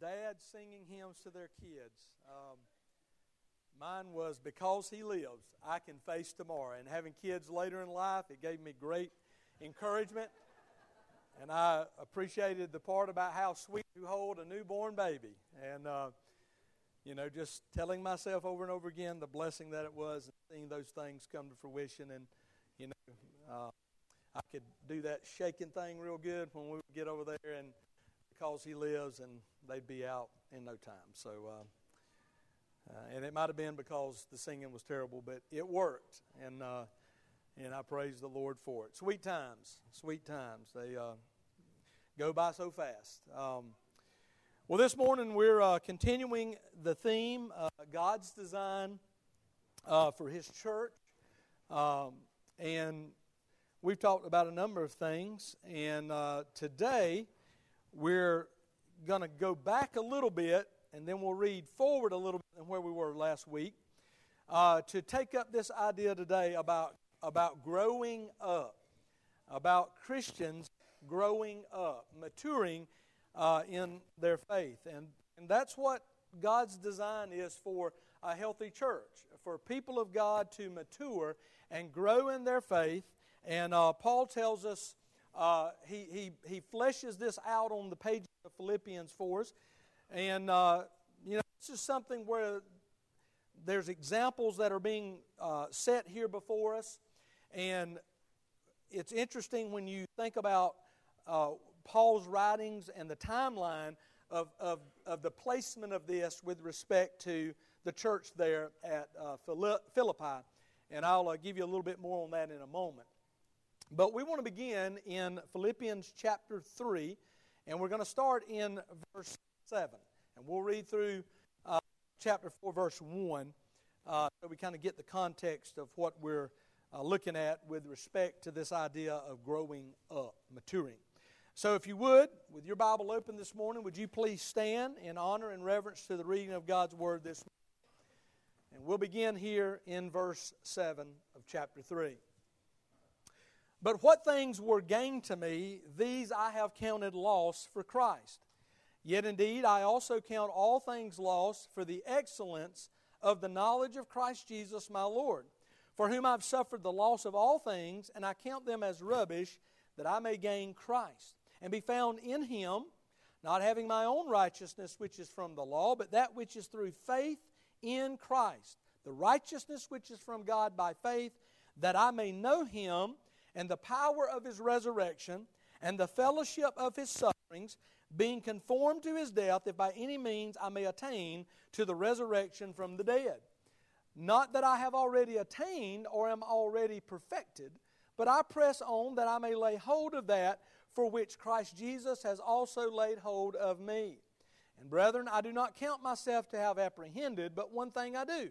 dads singing hymns to their kids. Um, mine was Because He Lives, I Can Face Tomorrow. And having kids later in life, it gave me great encouragement. And I appreciated the part about how sweet to hold a newborn baby. And, uh, you know, just telling myself over and over again the blessing that it was and seeing those things come to fruition. And, you know, uh, I could do that shaking thing real good when we would get over there and because he lives and they'd be out in no time. So, uh, uh, and it might have been because the singing was terrible, but it worked. And, uh, and I praise the Lord for it. Sweet times, sweet times. They uh, go by so fast. Um, well, this morning we're uh, continuing the theme uh, God's design for His church. Um, and we've talked about a number of things. And today we're going to go back a little bit and then we'll read forward a little bit than where we were last week uh, to take up this idea today about about growing up, about Christians growing up, maturing uh, in their faith. And, and that's what God's design is for a healthy church, for people of God to mature and grow in their faith. And uh, Paul tells us, uh, he, he, he fleshes this out on the page of Philippians for us. And, uh, you know, this is something where there's examples that are being uh, set here before us and it's interesting when you think about uh, Paul's writings and the timeline of, of, of the placement of this with respect to the church there at uh, Philippi. And I'll uh, give you a little bit more on that in a moment. But we want to begin in Philippians chapter 3, and we're going to start in verse 7. And we'll read through uh, chapter 4, verse 1, uh, so we kind of get the context of what we're uh, looking at with respect to this idea of growing up, maturing. So, if you would, with your Bible open this morning, would you please stand in honor and reverence to the reading of God's Word this morning? And we'll begin here in verse 7 of chapter 3. But what things were gained to me, these I have counted loss for Christ. Yet indeed, I also count all things lost for the excellence of the knowledge of Christ Jesus my Lord for whom I've suffered the loss of all things, and I count them as rubbish, that I may gain Christ, and be found in him, not having my own righteousness which is from the law, but that which is through faith in Christ, the righteousness which is from God by faith, that I may know him and the power of his resurrection, and the fellowship of his sufferings, being conformed to his death, if by any means I may attain to the resurrection from the dead. Not that I have already attained or am already perfected, but I press on that I may lay hold of that for which Christ Jesus has also laid hold of me. And brethren, I do not count myself to have apprehended, but one thing I do,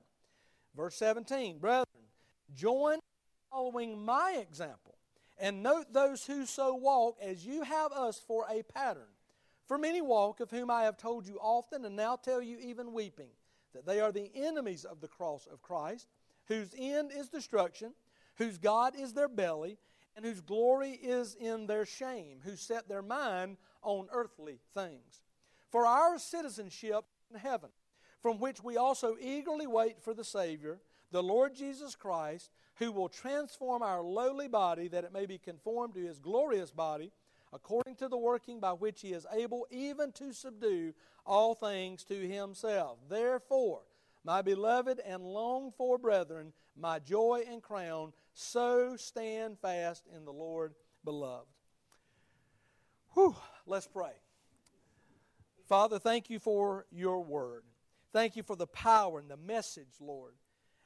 Verse 17 Brethren, join following my example, and note those who so walk as you have us for a pattern. For many walk, of whom I have told you often, and now tell you even weeping, that they are the enemies of the cross of Christ whose end is destruction, whose God is their belly, and whose glory is in their shame, who set their mind on earthly things. For our citizenship in heaven, from which we also eagerly wait for the Savior, the Lord Jesus Christ, who will transform our lowly body that it may be conformed to his glorious body, according to the working by which he is able even to subdue all things to himself. Therefore, my beloved and longed for brethren, my joy and crown, so stand fast in the Lord, beloved. Whew, let's pray. Father, thank you for your word. Thank you for the power and the message, Lord.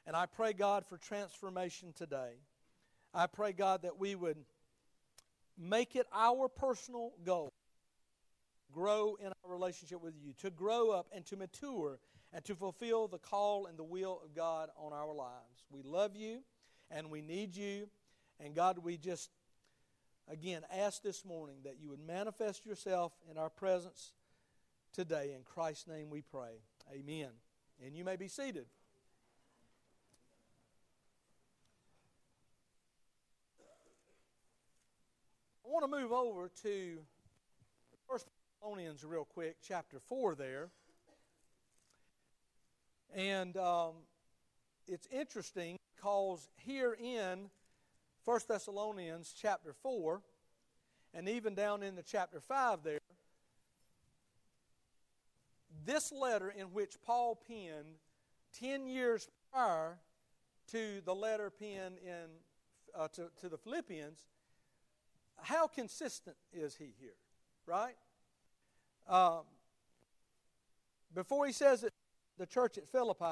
And I pray, God, for transformation today. I pray, God, that we would make it our personal goal grow in our relationship with you, to grow up and to mature and to fulfill the call and the will of God on our lives. We love you and we need you. And God, we just, again, ask this morning that you would manifest yourself in our presence today. In Christ's name we pray. Amen. And you may be seated. I want to move over to First Thessalonians real quick, chapter 4 there. And um, it's interesting because here in 1 Thessalonians chapter 4, and even down in the chapter 5 there, this letter in which Paul penned 10 years prior to the letter penned in, uh, to, to the Philippians, how consistent is he here, right? Um, before he says it the church at Philippi,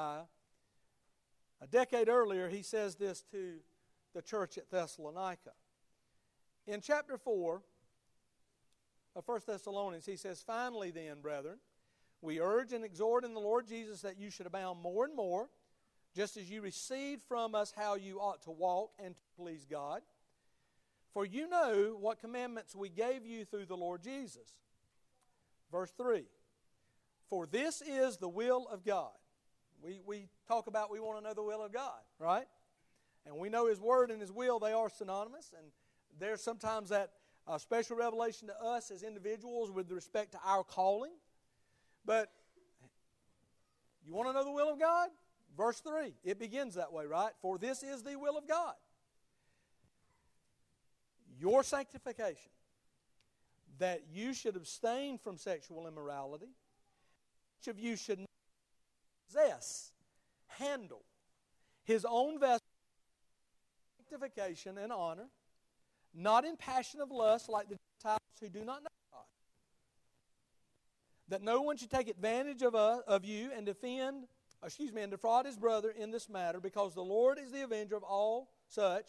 a decade earlier, he says this to the church at Thessalonica. In chapter 4 of 1 Thessalonians, he says, Finally, then, brethren, we urge and exhort in the Lord Jesus that you should abound more and more, just as you received from us how you ought to walk and to please God. For you know what commandments we gave you through the Lord Jesus. Verse 3 For this is the will of God. We, we talk about we want to know the will of God, right? And we know His Word and His will, they are synonymous. And there's sometimes that uh, special revelation to us as individuals with respect to our calling. But you want to know the will of God? Verse 3. It begins that way, right? For this is the will of God. Your sanctification that you should abstain from sexual immorality. Each of you should possess, handle his own vessel, sanctification and honor, not in passion of lust like the Gentiles who do not know. That no one should take advantage of, uh, of you and defend, excuse me, and defraud his brother in this matter, because the Lord is the avenger of all such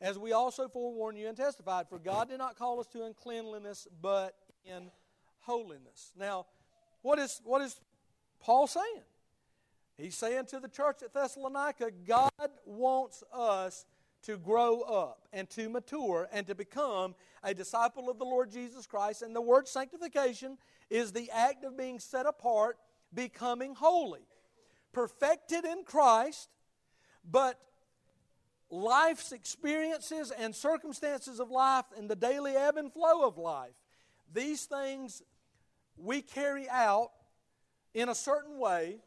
as we also forewarned you and testified, for God did not call us to uncleanliness, but in holiness. Now, what is, what is Paul saying? He's saying to the church at Thessalonica, God wants us to grow up and to mature and to become a disciple of the Lord Jesus Christ. And the word sanctification is the act of being set apart, becoming holy, perfected in Christ, but life's experiences and circumstances of life and the daily ebb and flow of life, these things we carry out in a certain way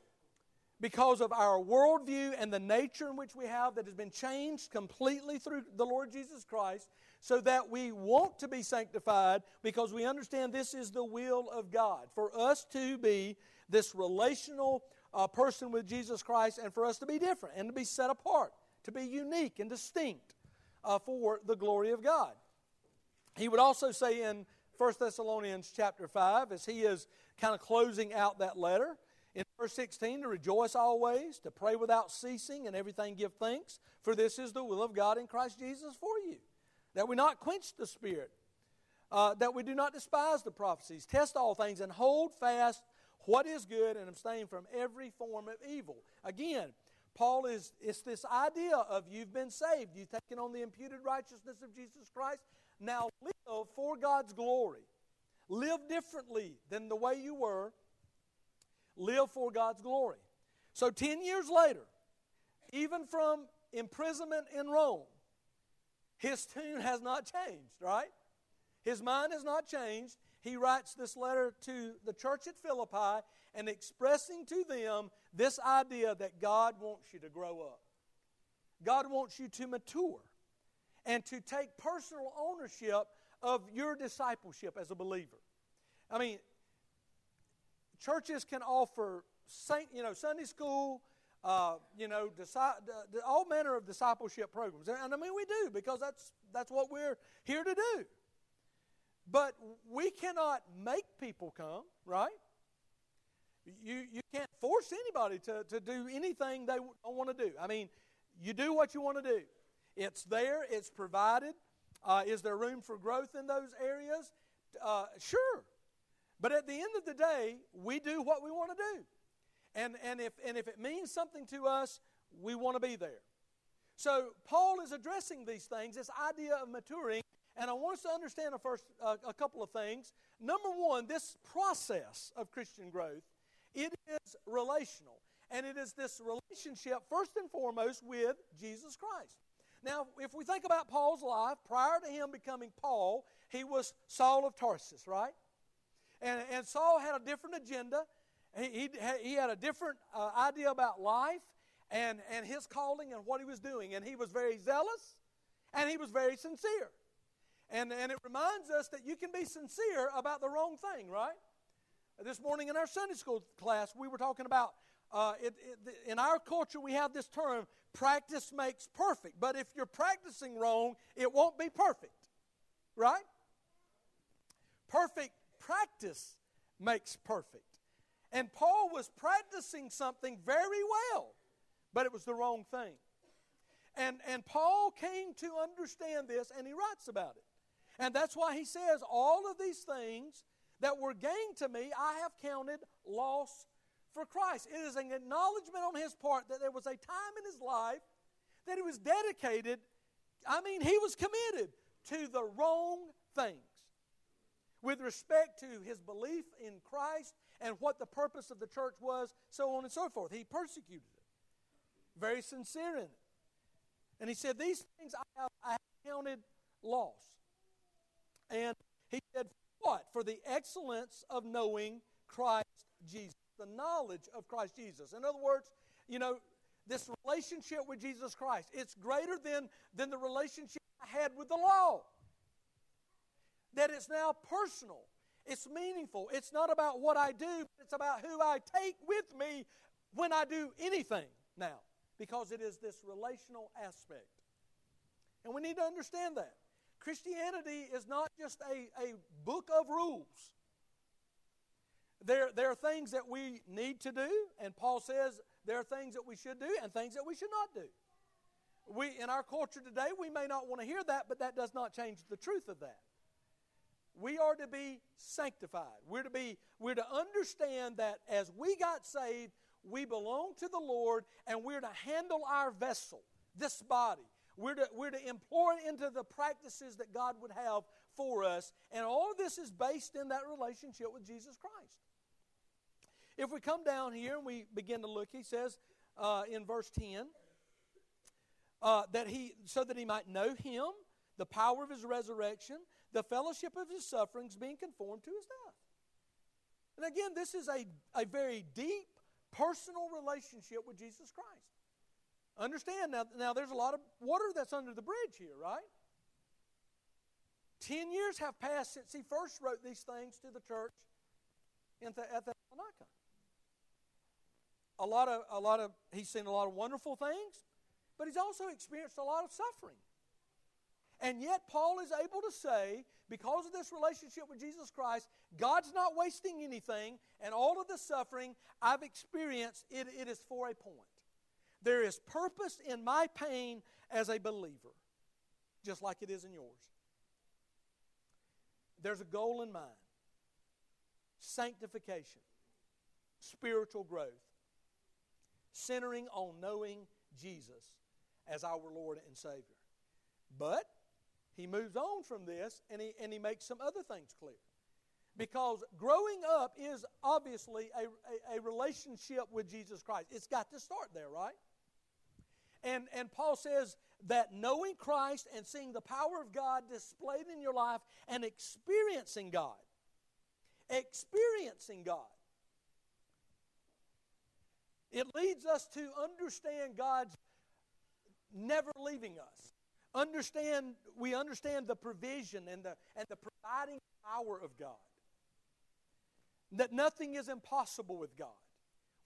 because of our worldview and the nature in which we have that has been changed completely through the Lord Jesus Christ, so that we want to be sanctified because we understand this is the will of God. For us to be this relational uh, person with Jesus Christ and for us to be different and to be set apart to be unique and distinct uh, for the glory of God. He would also say in 1 Thessalonians chapter 5, as he is kind of closing out that letter, in verse 16, to rejoice always, to pray without ceasing, and everything give thanks, for this is the will of God in Christ Jesus for you. That we not quench the Spirit, uh, that we do not despise the prophecies, test all things, and hold fast what is good, and abstain from every form of evil. Again, Paul is, it's this idea of you've been saved, you've taken on the imputed righteousness of Jesus Christ. Now live for God's glory. Live differently than the way you were. Live for God's glory. So, 10 years later, even from imprisonment in Rome, his tune has not changed, right? His mind has not changed. He writes this letter to the church at Philippi and expressing to them this idea that God wants you to grow up. God wants you to mature and to take personal ownership of your discipleship as a believer. I mean, churches can offer you know, Sunday school, uh, you know, disi- all manner of discipleship programs, and I mean we do because that's that's what we're here to do. But we cannot make people come, right? You, you can't force anybody to, to do anything they don't want to do. I mean, you do what you want to do. It's there, it's provided. Uh, is there room for growth in those areas? Uh, sure. But at the end of the day, we do what we want to do. And, and, if, and if it means something to us, we want to be there. So Paul is addressing these things, this idea of maturing, and I want us to understand a, first, uh, a couple of things. Number one, this process of Christian growth, it is relational. And it is this relationship, first and foremost, with Jesus Christ. Now, if we think about Paul's life, prior to him becoming Paul, he was Saul of Tarsus, right? And, and Saul had a different agenda. He, he, had a different uh, idea about life and, and his calling and what he was doing. And he was very zealous and he was very sincere. And, and it reminds us that you can be sincere about the wrong thing, right? This morning in our Sunday school class, we were talking about uh, it, it, in our culture, we have this term practice makes perfect. But if you're practicing wrong, it won't be perfect, right? Perfect practice makes perfect. And Paul was practicing something very well, but it was the wrong thing. And, and Paul came to understand this, and he writes about it. And that's why he says, All of these things that were gained to me, I have counted loss for Christ. It is an acknowledgement on his part that there was a time in his life that he was dedicated, I mean, he was committed to the wrong things with respect to his belief in Christ and what the purpose of the church was, so on and so forth. He persecuted it, very sincere in it. And he said, These things I have, I have counted loss. And he said, What? For the excellence of knowing Christ Jesus. The knowledge of Christ Jesus. In other words, you know, this relationship with Jesus Christ, it's greater than, than the relationship I had with the law that it's now personal. It's meaningful. It's not about what I do, it's about who I take with me when I do anything now, because it is this relational aspect. And we need to understand that. Christianity is not just a, a book of rules. There, there are things that we need to do, and Paul says there are things that we should do and things that we should not do. We, in our culture today, we may not want to hear that, but that does not change the truth of that. We are to be sanctified. We're to be we're to understand that as we got saved, we belong to the Lord and we're to handle our vessel, this body. We're to, we're to employ it into the practices that God would have for us. And all of this is based in that relationship with Jesus Christ. If we come down here and we begin to look, he says uh, in verse 10 uh, that he, so that he might know him, the power of his resurrection, the fellowship of his sufferings, being conformed to his death. And again, this is a, a very deep, personal relationship with Jesus Christ. Understand now, now there's a lot of water that's under the bridge here, right? Ten years have passed since he first wrote these things to the church in the, at Thessalonica. A lot of, a lot of, he's seen a lot of wonderful things, but he's also experienced a lot of suffering. And yet, Paul is able to say, because of this relationship with Jesus Christ, God's not wasting anything, and all of the suffering I've experienced, it, it is for a point. There is purpose in my pain as a believer, just like it is in yours. There's a goal in mind sanctification, spiritual growth, centering on knowing Jesus as our Lord and Savior. But he moves on from this and he, and he makes some other things clear. Because growing up is obviously a, a, a, relationship with Jesus Christ. It's got to start there, right? And, and Paul says that knowing Christ and seeing the power of God displayed in your life and experiencing God, experiencing God, it leads us to understand God's never leaving us understand we understand the provision and the and the providing power of God. That nothing is impossible with God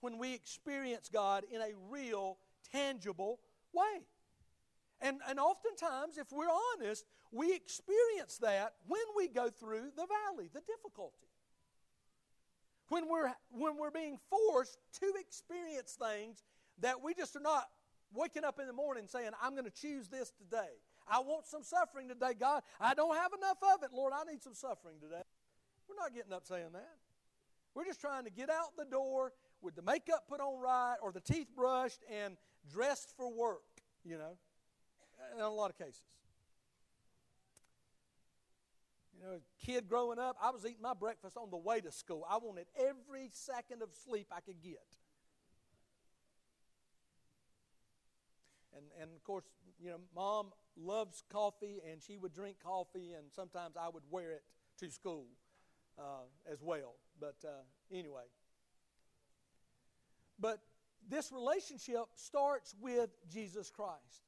when we experience God in a real, tangible way. And, and oftentimes, if we're honest, we experience that when we go through the valley, the difficulty. When we're, when we're being forced to experience things that we just are not waking up in the morning saying, I'm going to choose this today. I want some suffering today, God. I don't have enough of it, Lord. I need some suffering today. We're not getting up saying that. We're just trying to get out the door with the makeup put on right or the teeth brushed and dressed for work, you know, in a lot of cases. You know, kid growing up, I was eating my breakfast on the way to school. I wanted every second of sleep I could get. And, and of course, you know, mom loves coffee and she would drink coffee, and sometimes I would wear it to school uh, as well. But uh, anyway. But this relationship starts with Jesus Christ.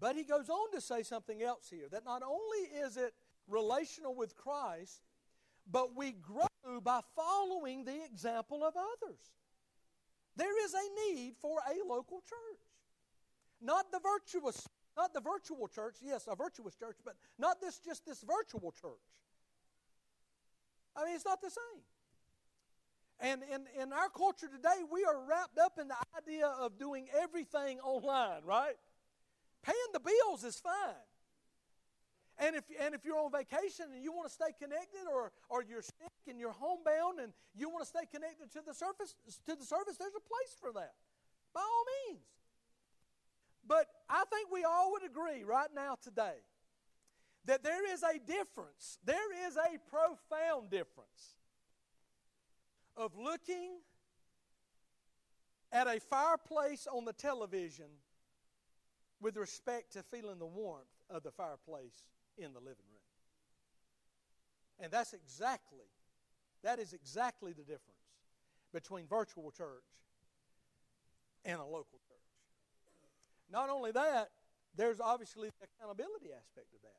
But he goes on to say something else here that not only is it relational with Christ, but we grow by following the example of others. There is a need for a local church. Not the virtuous, not the virtual church, yes, a virtuous church, but not this just this virtual church. I mean, it's not the same. And in, in our culture today, we are wrapped up in the idea of doing everything online, right? Paying the bills is fine. And if, and if you're on vacation and you want to stay connected, or, or you're sick and you're homebound and you want to stay connected to the surface to the service, there's a place for that, by all means. But I think we all would agree right now today that there is a difference. There is a profound difference of looking at a fireplace on the television with respect to feeling the warmth of the fireplace in the living room. And that's exactly, that is exactly the difference between virtual church and a local church. Not only that, there's obviously the accountability aspect of that.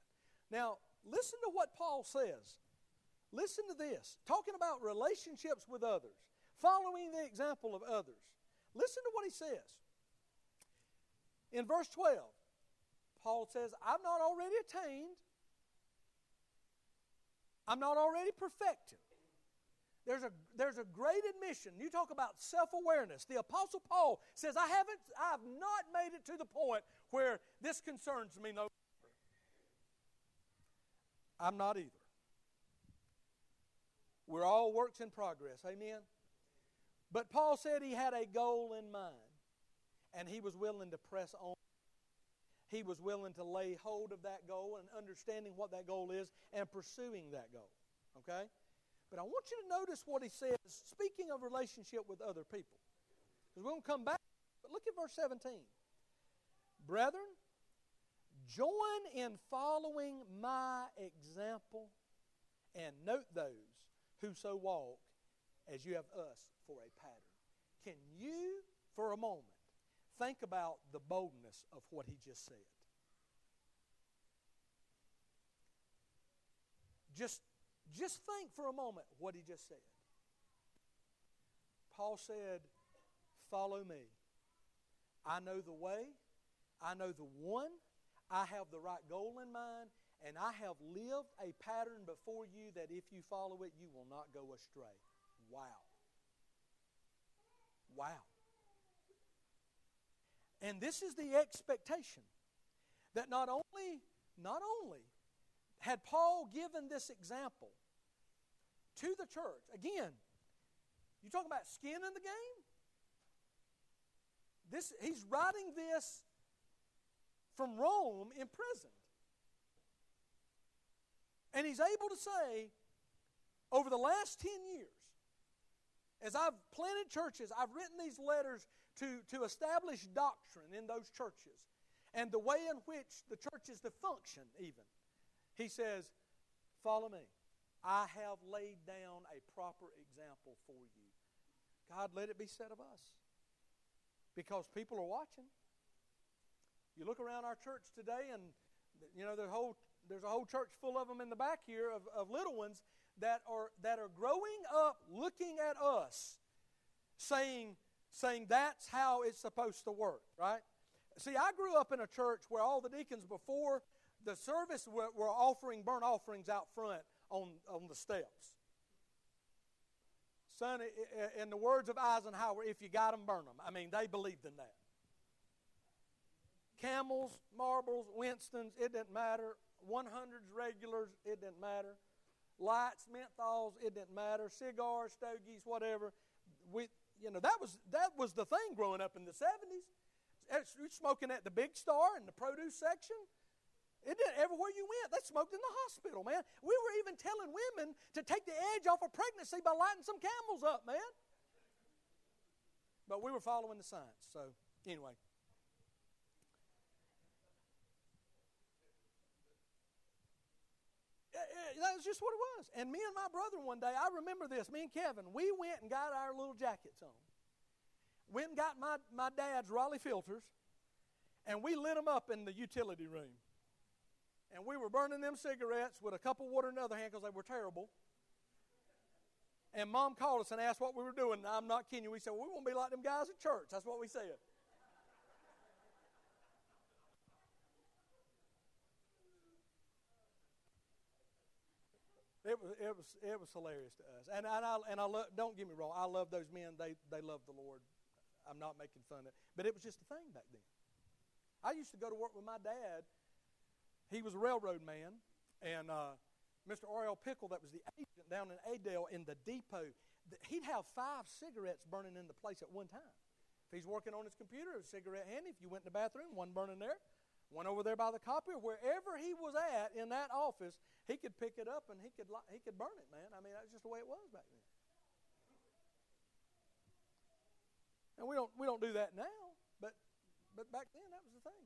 Now, listen to what Paul says. Listen to this. Talking about relationships with others, following the example of others. Listen to what he says. In verse 12, Paul says, I've not already attained, I'm not already perfected. There's a, there's a great admission. You talk about self awareness. The Apostle Paul says, I haven't, I have not made it to the point where this concerns me no longer. I'm not either. We're all works in progress. Amen? But Paul said he had a goal in mind, and he was willing to press on. He was willing to lay hold of that goal and understanding what that goal is and pursuing that goal. Okay? But I want you to notice what he says, speaking of relationship with other people. Because we're going to come back. But look at verse 17. Brethren, join in following my example and note those who so walk as you have us for a pattern. Can you, for a moment, think about the boldness of what he just said? Just, just think for a moment what he just said. Paul said, Follow me. I know the way, I know the one, I have the right goal in mind, and I have lived a pattern before you that if you follow it, you will not go astray. Wow. Wow. And this is the expectation that not only, not only had Paul given this example to the church, again, you talk about skin in the game? This, he's writing this from Rome in prison. And he's able to say, over the last 10 years, as I've planted churches, I've written these letters to, to establish doctrine in those churches and the way in which the church is to function, even. He says, Follow me. I have laid down a proper example for you. God, let it be said of us. Because people are watching. You look around our church today, and you know the whole there's a whole church full of them in the back here of, of little ones that are that are growing up looking at us saying saying that's how it's supposed to work right see i grew up in a church where all the deacons before the service were, were offering burnt offerings out front on, on the steps son in the words of eisenhower if you got them burn them i mean they believed in that camels Marlboros winstons it didn't matter 100s, regulars, it didn't matter. lights, menthols, it didn't matter, cigars, stogies, whatever. We, you know, that was that was the thing growing up in the seventies. You Smoking at the big star in the produce section. It did everywhere you went. They smoked in the hospital, man. We were even telling women to take the edge off of pregnancy by lighting some camels up, man. But we were following the science. So, anyway. That was just what it was. And me and my brother one day, I remember this, me and Kevin, we went and got our little jackets on. Went and got my, my dad's Raleigh filters, and we lit them up in the utility room. And we were burning them cigarettes with a cup of water in the other hand because they were terrible. And mom called us and asked what we were doing. And I'm not kidding you. We said, well, we won't be like them guys at church. That's what we said. It was, it was, it was hilarious to us. And, and I, and I love, don't get me wrong, I love those men. They, they love the Lord. I'm not making fun of it. But it was just a thing back then. I used to go to work with my dad. He was a railroad man. And uh, Mr. Oriel Pickle, that was the agent down in Adel in the depot, he'd have five cigarettes burning in the place at one time. If he's working on his computer, a cigarette handy. If you went in the bathroom, one burning there. One over there by the copier. Wherever he was at in that office, he could pick it up and he could, he could burn it, man. I mean, that's just the way it was back then. And we don't, we don't do that now, but, but back then that was the thing.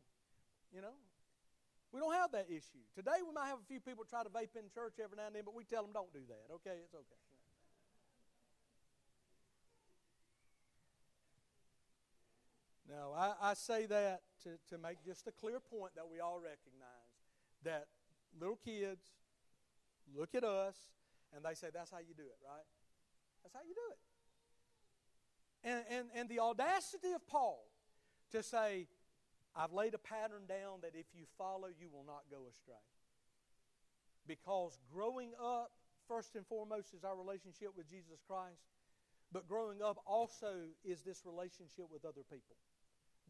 You know, we don't have that issue. Today we might have a few people try to vape in church every now and then, but we tell them don't do that. Okay, it's okay. Now, I, I say that to, to make just a clear point that we all recognize that little kids look at us and they say, That's how you do it, right? That's how you do it. And, and, and the audacity of Paul to say, I've laid a pattern down that if you follow, you will not go astray. Because growing up, first and foremost, is our relationship with Jesus Christ. But growing up also is this relationship with other people.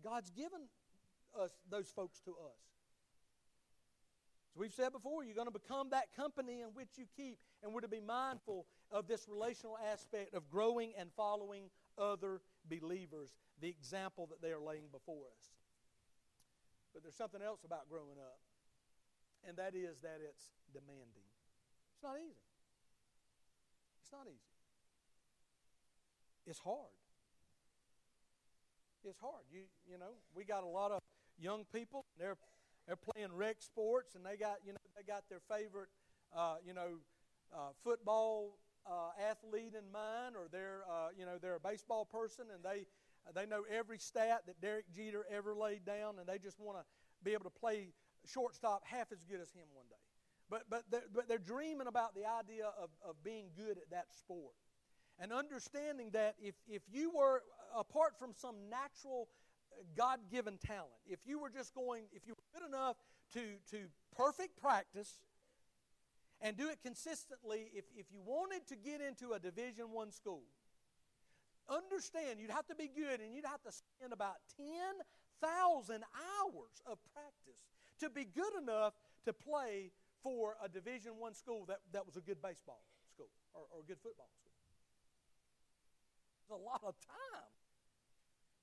God's given us those folks to us. As we've said before, you're going to become that company in which you keep, and we're to be mindful of this relational aspect of growing and following other believers, the example that they are laying before us. But there's something else about growing up, and that is that it's demanding. It's not easy. It's not easy. It's hard it's hard. You you know, we got a lot of young people. They're they're playing rec sports, and they got you know they got their favorite uh, you know uh, football uh, athlete in mind, or they're uh, you know they're a baseball person, and they they know every stat that Derek Jeter ever laid down, and they just want to be able to play shortstop half as good as him one day. But but they're, but they're dreaming about the idea of, of being good at that sport and understanding that if, if you were, apart from some natural uh, God given talent, if you were just going, if you were good enough to, to perfect practice and do it consistently, if, if you wanted to get into a Division One school, understand you'd have to be good and you'd have to spend about 10,000 hours of practice to be good enough to play for a Division One school that, that was a good baseball school or, or a good football school It's a lot of time.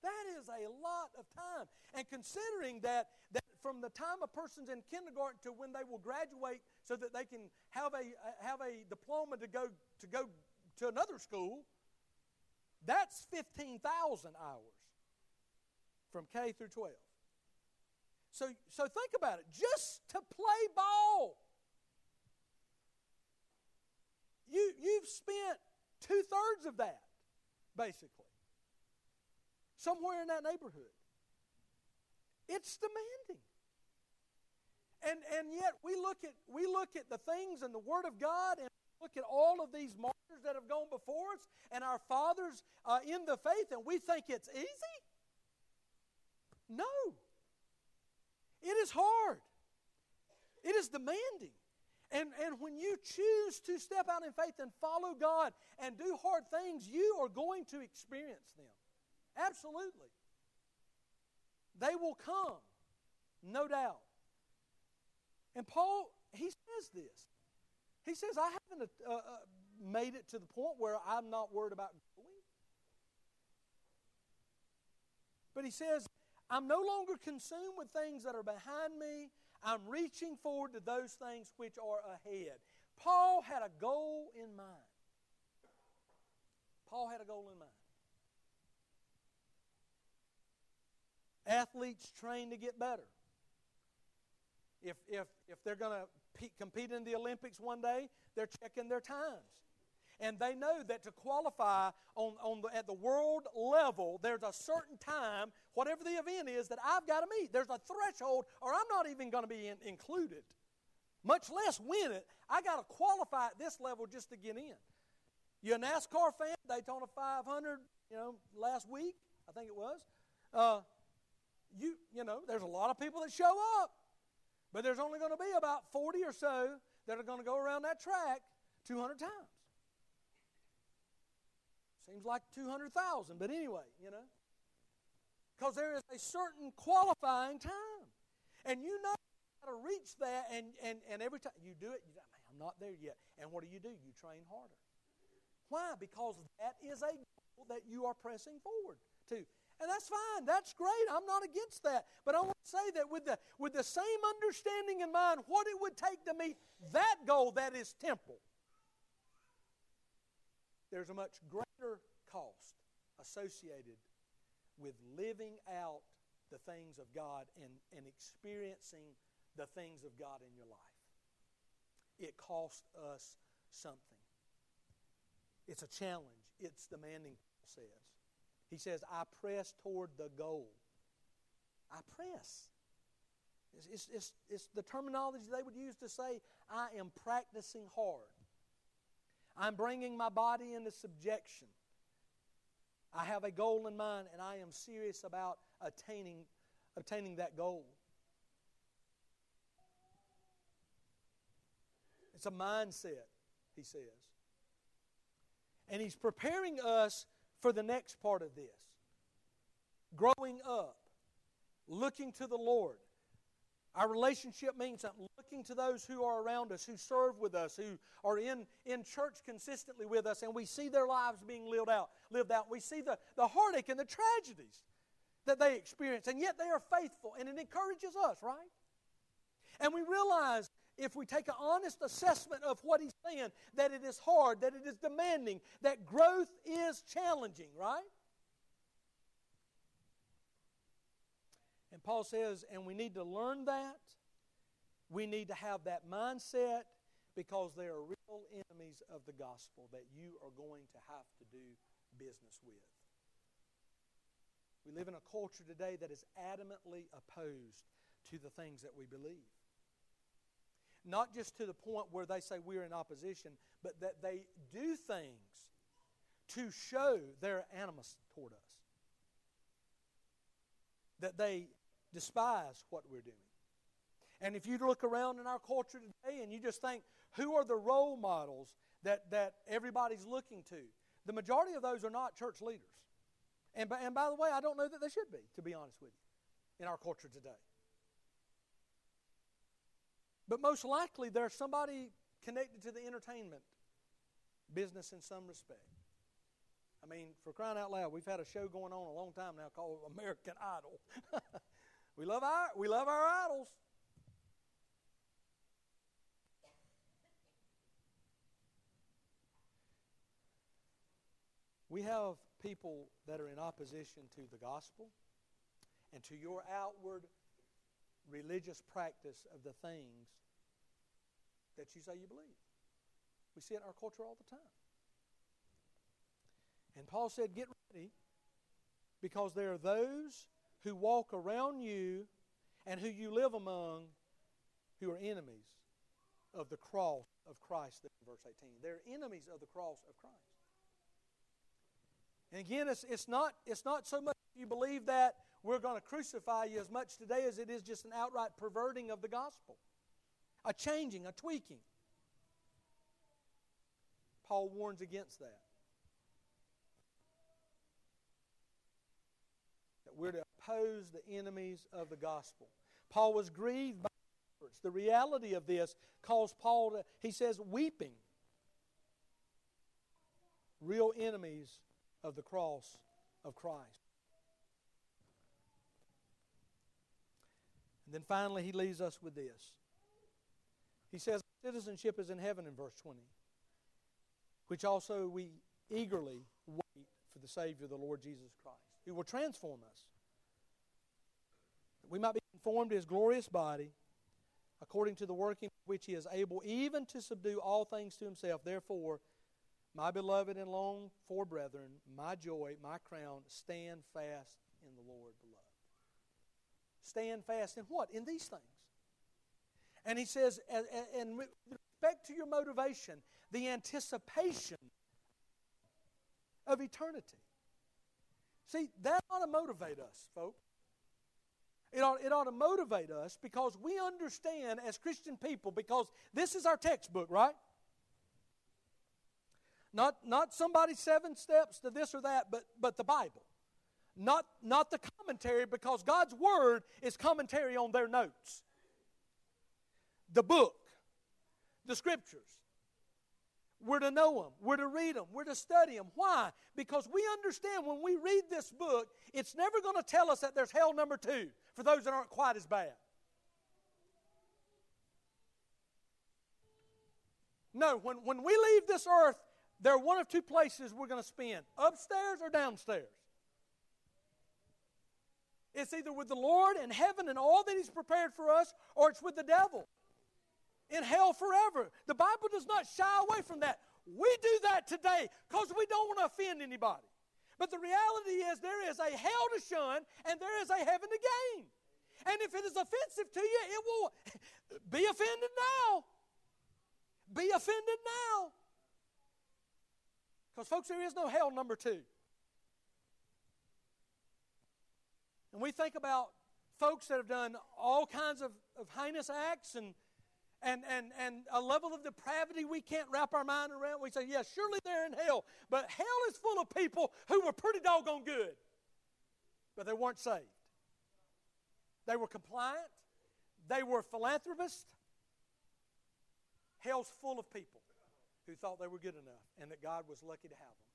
That is a lot of time. And considering that, that from the time a person's in kindergarten to when they will graduate so that they can have a, uh, have a diploma to go, to go to another school, that's 15,000 hours from K through 12. So, so think about it. Just to play ball, you, you've spent two thirds of that basically. Somewhere in that neighborhood. It's demanding. And, and yet we look at we look at the things in the Word of God and look at all of these martyrs that have gone before us and our fathers uh, in the faith, and we think it's easy. No. It is hard. It is demanding. And, and when you choose to step out in faith and follow God and do hard things, you are going to experience them. Absolutely. They will come, no doubt. And Paul, he says this. He says, I haven't uh, uh, made it to the point where I'm not worried about going. But he says, I'm no longer consumed with things that are behind me. I'm reaching forward to those things which are ahead. Paul had a goal in mind. Paul had a goal in mind. Athletes train to get better. If, if, if they're going to compete in the Olympics one day, they're checking their times. And they know that to qualify on, on the, at the world level, there's a certain time, whatever the event is, that I've got to meet. There's a threshold, or I'm not even going to be in, included, much less win it. I got to qualify at this level just to get in. You're a NASCAR fan? Daytona 500, you know, last week, I think it was. Uh, you, you know, there's a lot of people that show up, but there's only going to be about 40 or so that are going to go around that track 200 times. Seems like 200,000, but anyway, you know. Because there is a certain qualifying time. And you know how to reach that, and, and, and every time you do it, you say, man, I'm not there yet. And what do you do? You train harder. Why? Because that is a goal that you are pressing forward to. And that's fine. That's great. I'm not against that. But I want to say that with the, with the same understanding in mind, what it would take to meet that goal that is temporal, there's a much greater cost associated with living out the things of God and, and experiencing the things of God in your life. It costs us something. It's a challenge. It's demanding, Paul says. He says, I press toward the goal. I press. It's, it's, it's, it's, the terminology they would use to say, I am practicing hard. I'm bringing my body into subjection. I have a goal in mind, and I am serious about attaining, attaining that goal. It's a mindset, he says. And he's preparing us for the next part of this growing up, looking to the Lord. Our relationship means. Looking to those who are around us, who serve with us, who are in, in church consistently with us, and we see their lives being lived out. Lived out. We see the, the heartache and the tragedies that they experience, and yet they are faithful, and it encourages us, right? And we realize if we take an honest assessment of what he's saying, that it is hard, that it is demanding, that growth is challenging, right? And Paul says, and we need to learn that. We need to have that mindset because they are real enemies of the gospel that you are going to have to do business with. We live in a culture today that is adamantly opposed to the things that we believe. Not just to the point where they say we're in opposition, but that they do things to show their animus toward us. That they despise what we're doing. And if you look around in our culture today and you just think, who are the role models that, that everybody's looking to? The majority of those are not church leaders. And by, and by the way, I don't know that they should be, to be honest with you, in our culture today. But most likely, there's somebody connected to the entertainment business in some respect. I mean, for crying out loud, we've had a show going on a long time now called American Idol. we love our we love our idols. We have people that are in opposition to the gospel and to your outward religious practice of the things that you say you believe. We see it in our culture all the time. And Paul said, Get ready because there are those who walk around you and who you live among who are enemies of the cross of Christ, verse 18. They're enemies of the cross of Christ. And again, it's, it's, not, it's not so much you believe that we're going to crucify you as much today as it is just an outright perverting of the gospel, a changing, a tweaking. Paul warns against that. That we're to oppose the enemies of the gospel. Paul was grieved by. The reality of this caused Paul to, he says, weeping. Real enemies of the cross of Christ. And then finally, he leaves us with this. He says, Citizenship is in heaven in verse 20, which also we eagerly wait for the Savior, the Lord Jesus Christ, who will transform us. We might be conformed to his glorious body, according to the working which he is able even to subdue all things to himself. Therefore, my beloved and long for brethren, my joy, my crown, stand fast in the Lord, beloved. Stand fast in what? In these things. And he says, and with respect to your motivation, the anticipation of eternity. See, that ought to motivate us, folks. It ought, it ought to motivate us because we understand as Christian people, because this is our textbook, right? Not, not somebody's seven steps to this or that, but, but the Bible. Not, not the commentary, because God's Word is commentary on their notes. The book, the Scriptures. We're to know them. We're to read them. We're to study them. Why? Because we understand when we read this book, it's never going to tell us that there's hell number two for those that aren't quite as bad. No, when, when we leave this earth, there are one of two places we're going to spend upstairs or downstairs. It's either with the Lord in heaven and all that He's prepared for us, or it's with the devil in hell forever. The Bible does not shy away from that. We do that today because we don't want to offend anybody. But the reality is, there is a hell to shun and there is a heaven to gain. And if it is offensive to you, it will be offended now. Be offended now. Because, folks, there is no hell number two. And we think about folks that have done all kinds of, of heinous acts and, and, and, and a level of depravity we can't wrap our mind around. We say, yeah, surely they're in hell. But hell is full of people who were pretty doggone good, but they weren't saved. They were compliant, they were philanthropists. Hell's full of people who thought they were good enough and that God was lucky to have them.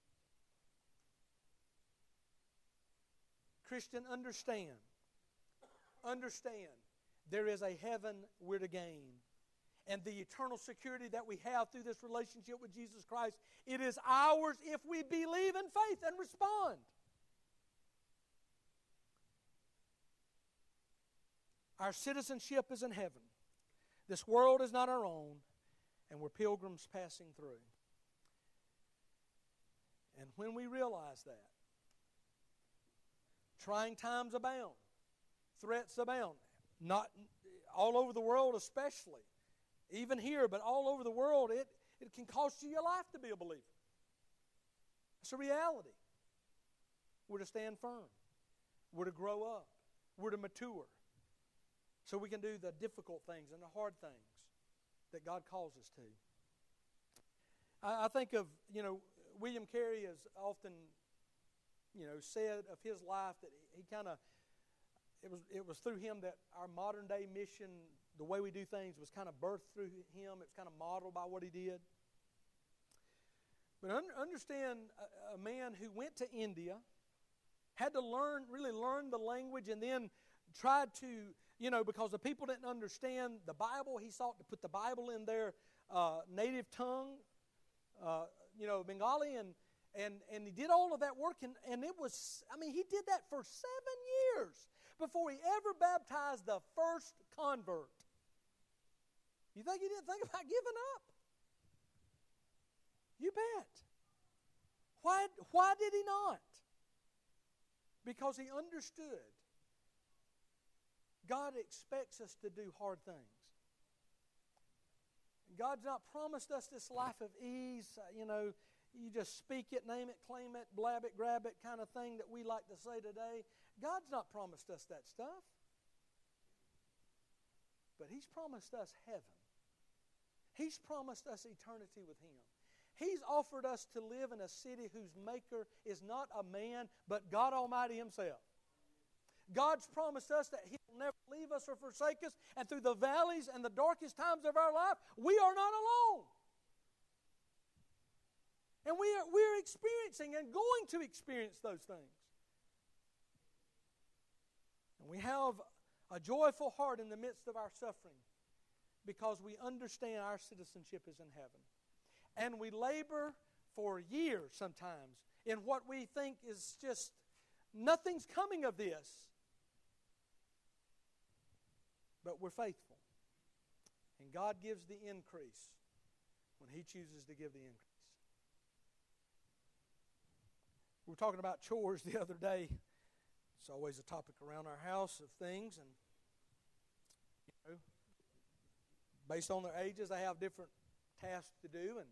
Christian, understand. Understand. There is a heaven we're to gain. And the eternal security that we have through this relationship with Jesus Christ, it is ours if we believe in faith and respond. Our citizenship is in heaven. This world is not our own and we're pilgrims passing through. And when we realize that, trying times abound, threats abound, not all over the world, especially, even here, but all over the world, it, it can cost you your life to be a believer. It's a reality. We're to stand firm, we're to grow up, we're to mature, so we can do the difficult things and the hard things that God calls us to. I, I think of, you know, William Carey has often, you know, said of his life that he kind of, it was, it was through him that our modern day mission, the way we do things, was kind of birthed through him. It's kind of modeled by what he did. But un- understand a, a man who went to India, had to learn, really learn the language, and then tried to you know, because the people didn't understand the Bible, he sought to put the Bible in their uh, native tongue, uh, you know, Bengali, and, and, and he did all of that work. And, and it was, I mean, he did that for seven years before he ever baptized the first convert. You think he didn't think about giving up? You bet. Why, why did he not? Because he understood God expects us to do hard things. God's not promised us this life of ease, uh, you know, you just speak it, name it, claim it, blab it, grab it kind of thing that we like to say today. God's not promised us that stuff. But He's promised us heaven. He's promised us eternity with Him. He's offered us to live in a city whose maker is not a man, but God Almighty Himself. God's promised us that He'll never leave us or forsake us, and through the valleys and the darkest times of our life, we are not alone. And we are, we're experiencing and going to experience those things. And we have a joyful heart in the midst of our suffering because we understand our citizenship is in heaven. And we labor for years sometimes in what we think is just nothing's coming of this. But we're faithful. And God gives the increase when He chooses to give the increase. We were talking about chores the other day. It's always a topic around our house of things, and you know, based on their ages, they have different tasks to do, and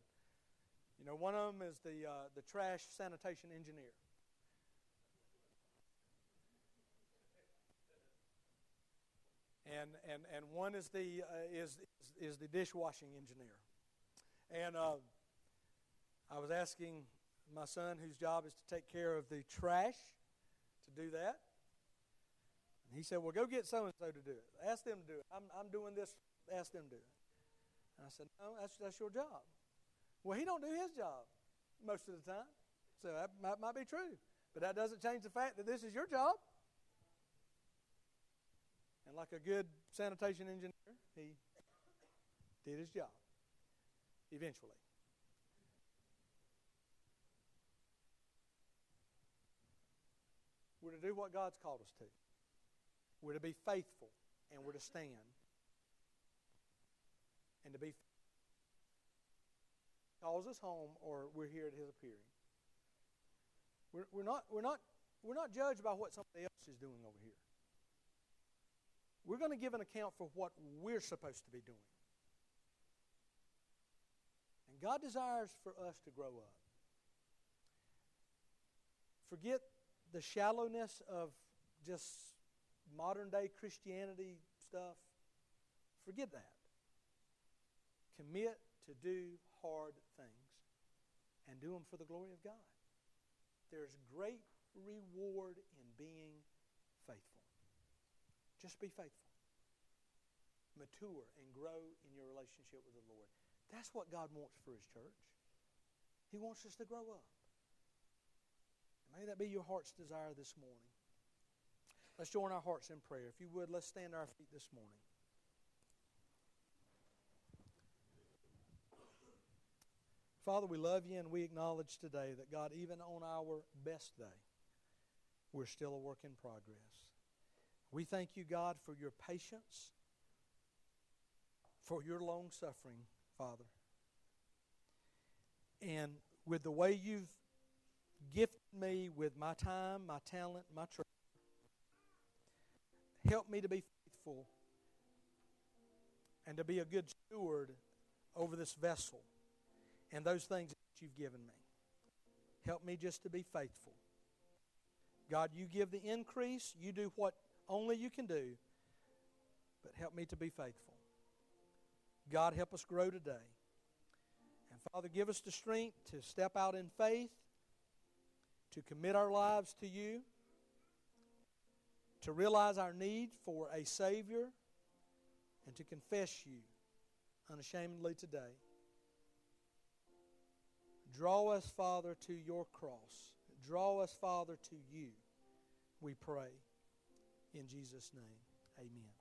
you know, one of them is the uh, the trash sanitation engineer. And, and, and one is the, uh, is, is, the dishwashing engineer. And uh, I was asking my son, whose job is to take care of the trash, to do that. And he said, Well, go get so and so to do it. Ask them to do it. I'm, I'm doing this. Ask them to do it. And I said, No, that's, that's your job. Well, he don't do his job most of the time. So that might, might be true. But that doesn't change the fact that this is your job. And like a good sanitation engineer, he did his job eventually. We're to do what God's called us to. We're to be faithful and we're to stand. And to be calls us home or we're here at his appearing. We're, we're, not, we're, not, we're not judged by what somebody else is doing over here. We're going to give an account for what we're supposed to be doing. And God desires for us to grow up. Forget the shallowness of just modern day Christianity stuff. Forget that. Commit to do hard things and do them for the glory of God. There's great reward in being faithful. Just be faithful. Mature and grow in your relationship with the Lord. That's what God wants for His church. He wants us to grow up. May that be your heart's desire this morning. Let's join our hearts in prayer. If you would, let's stand our feet this morning. Father, we love you and we acknowledge today that, God, even on our best day, we're still a work in progress. We thank you, God, for your patience, for your long suffering, Father. And with the way you've gifted me with my time, my talent, my treasure. Help me to be faithful and to be a good steward over this vessel and those things that you've given me. Help me just to be faithful. God, you give the increase, you do what only you can do, but help me to be faithful. God, help us grow today. And Father, give us the strength to step out in faith to commit our lives to you, to realize our need for a Savior, and to confess you unashamedly today. Draw us, Father, to your cross. Draw us, Father, to you, we pray. In Jesus' name, amen.